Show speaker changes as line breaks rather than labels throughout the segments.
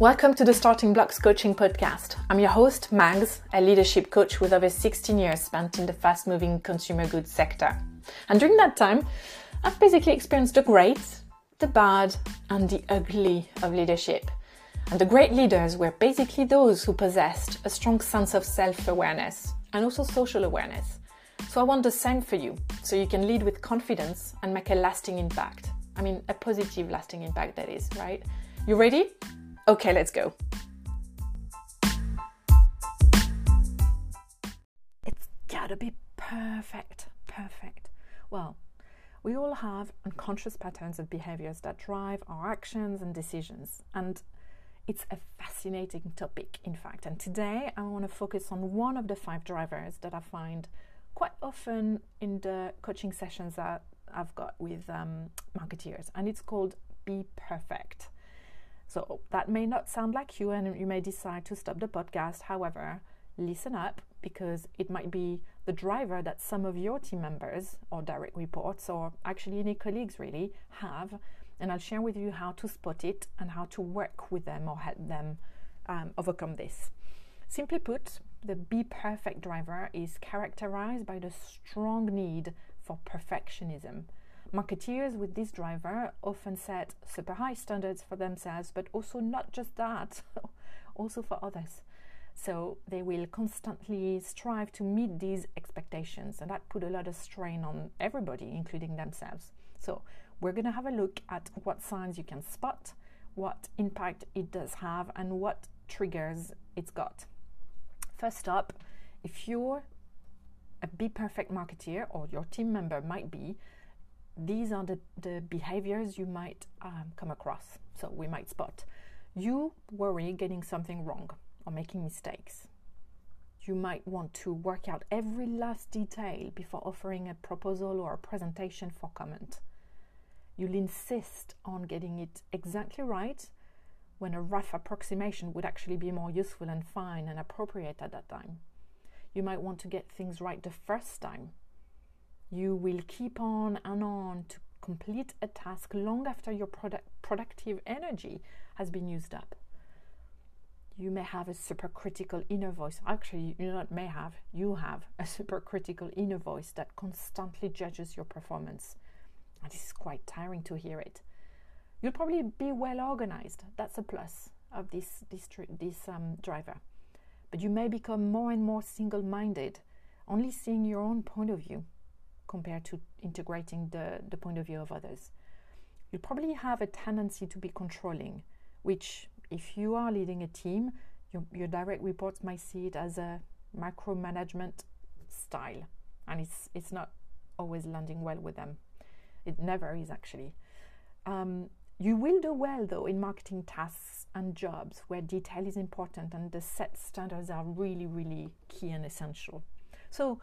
Welcome to the Starting Blocks Coaching Podcast. I'm your host, Mags, a leadership coach with over 16 years spent in the fast moving consumer goods sector. And during that time, I've basically experienced the great, the bad, and the ugly of leadership. And the great leaders were basically those who possessed a strong sense of self awareness and also social awareness. So I want the same for you, so you can lead with confidence and make a lasting impact. I mean, a positive lasting impact, that is, right? You ready? Okay, let's go. It's gotta be perfect, perfect. Well, we all have unconscious patterns of behaviors that drive our actions and decisions. And it's a fascinating topic, in fact. And today I want to focus on one of the five drivers that I find quite often in the coaching sessions that I've got with um, marketeers, and it's called Be Perfect. So that may not sound like you, and you may decide to stop the podcast. However, listen up because it might be the driver that some of your team members or direct reports or actually any colleagues really have. And I'll share with you how to spot it and how to work with them or help them um, overcome this. Simply put, the be perfect driver is characterized by the strong need for perfectionism. Marketeers with this driver often set super high standards for themselves, but also not just that, also for others. So they will constantly strive to meet these expectations, and that put a lot of strain on everybody, including themselves. So we're going to have a look at what signs you can spot, what impact it does have, and what triggers it's got. First up, if you're a Be Perfect marketeer or your team member might be, these are the, the behaviors you might um, come across. So we might spot. You worry getting something wrong or making mistakes. You might want to work out every last detail before offering a proposal or a presentation for comment. You'll insist on getting it exactly right when a rough approximation would actually be more useful and fine and appropriate at that time. You might want to get things right the first time. You will keep on and on to complete a task long after your product, productive energy has been used up you may have a supercritical inner voice. Actually, you not may have, you have a supercritical inner voice that constantly judges your performance. And this is quite tiring to hear it. You'll probably be well organized. That's a plus of this this this um, driver. But you may become more and more single-minded, only seeing your own point of view compared to integrating the, the point of view of others. You'll probably have a tendency to be controlling, which if you are leading a team, your, your direct reports might see it as a micromanagement style, and it's it's not always landing well with them. It never is actually. Um, you will do well though in marketing tasks and jobs where detail is important and the set standards are really, really key and essential. So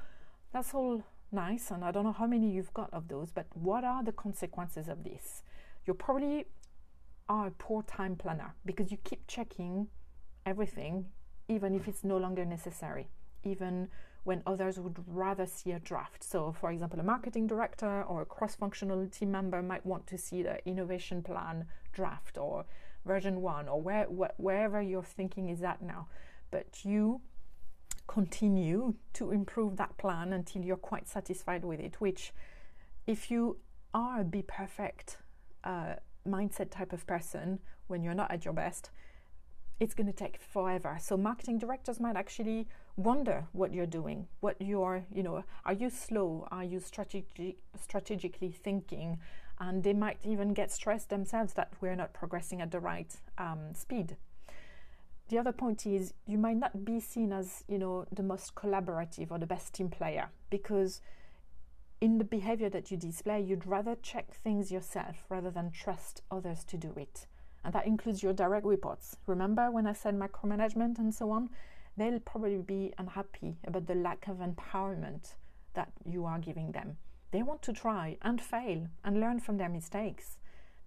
that's all nice, and I don't know how many you've got of those, but what are the consequences of this? You're probably are a poor time planner because you keep checking everything, even if it's no longer necessary, even when others would rather see a draft. So, for example, a marketing director or a cross functional team member might want to see the innovation plan draft or version one or where, wh- wherever your thinking is at now. But you continue to improve that plan until you're quite satisfied with it, which, if you are a be perfect uh, mindset type of person when you're not at your best, it's going to take forever. So marketing directors might actually wonder what you're doing, what you're, you know, are you slow? Are you strategic, strategically thinking? And they might even get stressed themselves that we're not progressing at the right um, speed. The other point is you might not be seen as, you know, the most collaborative or the best team player because in the behavior that you display, you'd rather check things yourself rather than trust others to do it. And that includes your direct reports. Remember when I said micromanagement and so on? They'll probably be unhappy about the lack of empowerment that you are giving them. They want to try and fail and learn from their mistakes.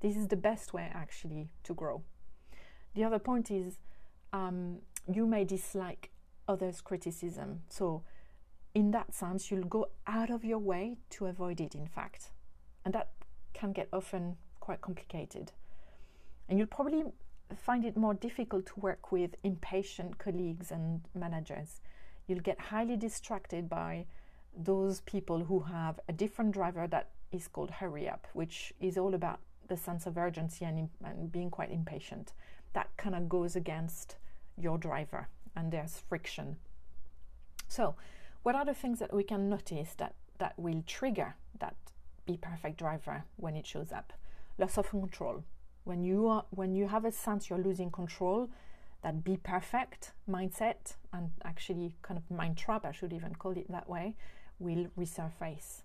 This is the best way actually to grow. The other point is um, you may dislike others' criticism. So in that sense, you'll go out of your way to avoid it, in fact. And that can get often quite complicated. And you'll probably find it more difficult to work with impatient colleagues and managers. You'll get highly distracted by those people who have a different driver that is called hurry up, which is all about the sense of urgency and, and being quite impatient. That kind of goes against your driver, and there's friction. So, what are the things that we can notice that, that will trigger that be perfect driver when it shows up? Loss of control. When you are when you have a sense you're losing control, that be perfect mindset and actually kind of mind trap, I should even call it that way, will resurface.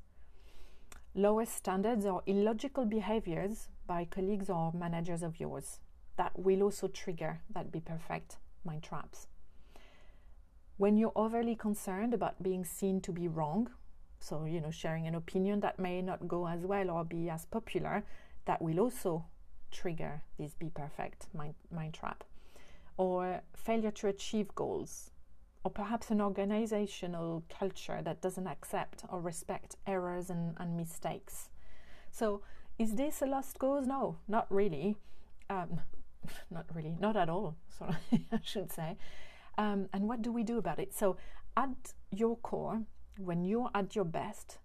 Lower standards or illogical behaviors by colleagues or managers of yours that will also trigger that be perfect mind traps. When you're overly concerned about being seen to be wrong, so you know, sharing an opinion that may not go as well or be as popular, that will also trigger this be perfect mind, mind trap. Or failure to achieve goals, or perhaps an organizational culture that doesn't accept or respect errors and, and mistakes. So, is this a lost cause? No, not really. Um, not really, not at all, sorry, I should say. Um, and what do we do about it? So, at your core, when you're at your best,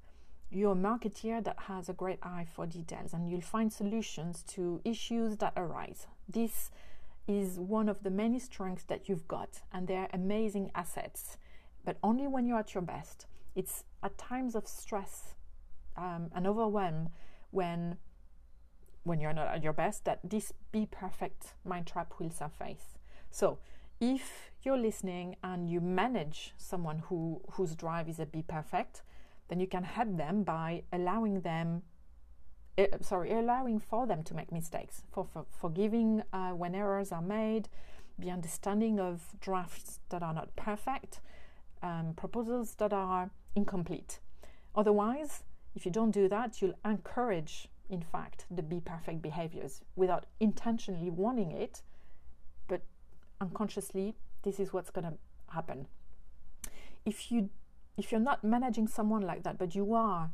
you're a marketeer that has a great eye for details and you'll find solutions to issues that arise. This is one of the many strengths that you've got, and they're amazing assets, but only when you're at your best. It's at times of stress um, and overwhelm when when you're not at your best that this be perfect mind trap will surface. So if you're listening and you manage someone who whose drive is a be perfect, then you can help them by allowing them uh, sorry allowing for them to make mistakes for, for forgiving uh, when errors are made the understanding of drafts that are not perfect um, proposals that are incomplete otherwise if you don't do that you'll encourage in fact the be perfect behaviors without intentionally wanting it but unconsciously this is what's going to happen if you if you're not managing someone like that, but you are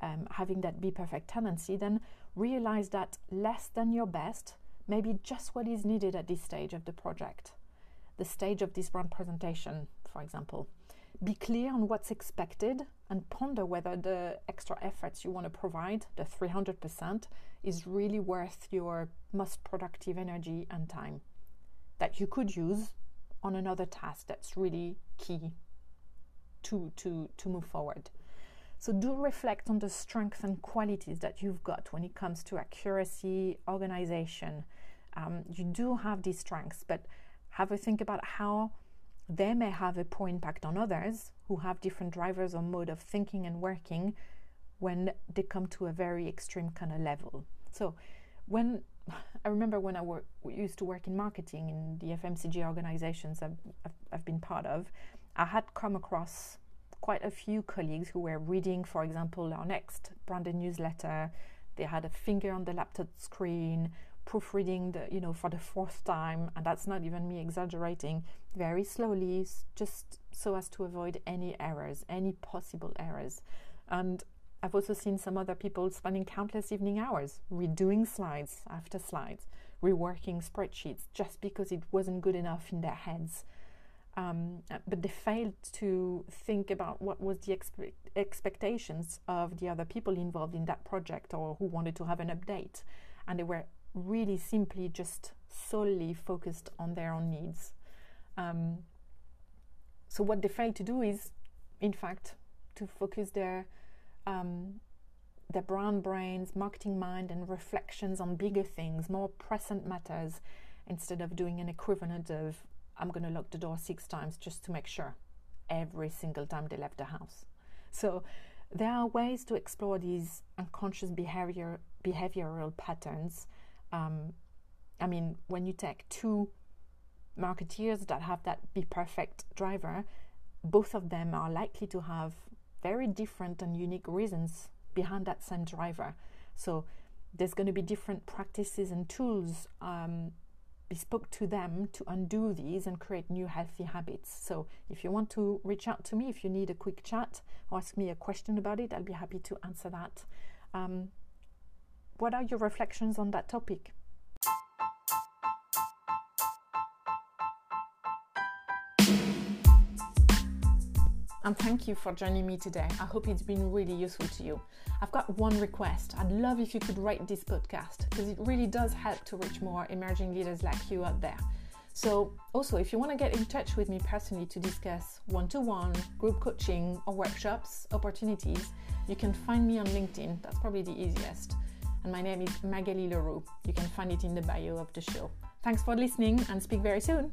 um, having that be perfect tendency, then realize that less than your best may be just what is needed at this stage of the project, the stage of this brand presentation, for example. Be clear on what's expected and ponder whether the extra efforts you want to provide, the 300%, is really worth your most productive energy and time that you could use on another task that's really key to, to, to move forward. So do reflect on the strengths and qualities that you've got when it comes to accuracy, organization. Um, you do have these strengths, but have a think about how they may have a poor impact on others who have different drivers or mode of thinking and working when they come to a very extreme kind of level. So when I remember when I used to work in marketing in the FMCG organizations I've, I've, I've been part of, I had come across quite a few colleagues who were reading, for example, our next branded newsletter. They had a finger on the laptop screen, proofreading the, you know, for the fourth time, and that's not even me exaggerating, very slowly, just so as to avoid any errors, any possible errors. And I've also seen some other people spending countless evening hours redoing slides after slides, reworking spreadsheets just because it wasn't good enough in their heads. Um, but they failed to think about what was the expe- expectations of the other people involved in that project or who wanted to have an update. And they were really simply just solely focused on their own needs um, so what they fail to do is in fact to focus their um, their brand brains marketing mind and reflections on bigger things more present matters instead of doing an equivalent of I'm going to lock the door six times just to make sure every single time they left the house. So there are ways to explore these unconscious behavior behavioral patterns. Um, I mean, when you take two marketeers that have that be perfect driver, both of them are likely to have very different and unique reasons behind that same driver. So there's going to be different practices and tools um, bespoke to them to undo these and create new healthy habits. So, if you want to reach out to me, if you need a quick chat or ask me a question about it, I'll be happy to answer that. Um, what are your reflections on that topic? And thank you for joining me today. I hope it's been really useful to you. I've got one request. I'd love if you could rate this podcast because it really does help to reach more emerging leaders like you out there. So, also, if you want to get in touch with me personally to discuss one to one, group coaching, or workshops opportunities, you can find me on LinkedIn. That's probably the easiest. And my name is Magali Leroux. You can find it in the bio of the show. Thanks for listening and speak very soon.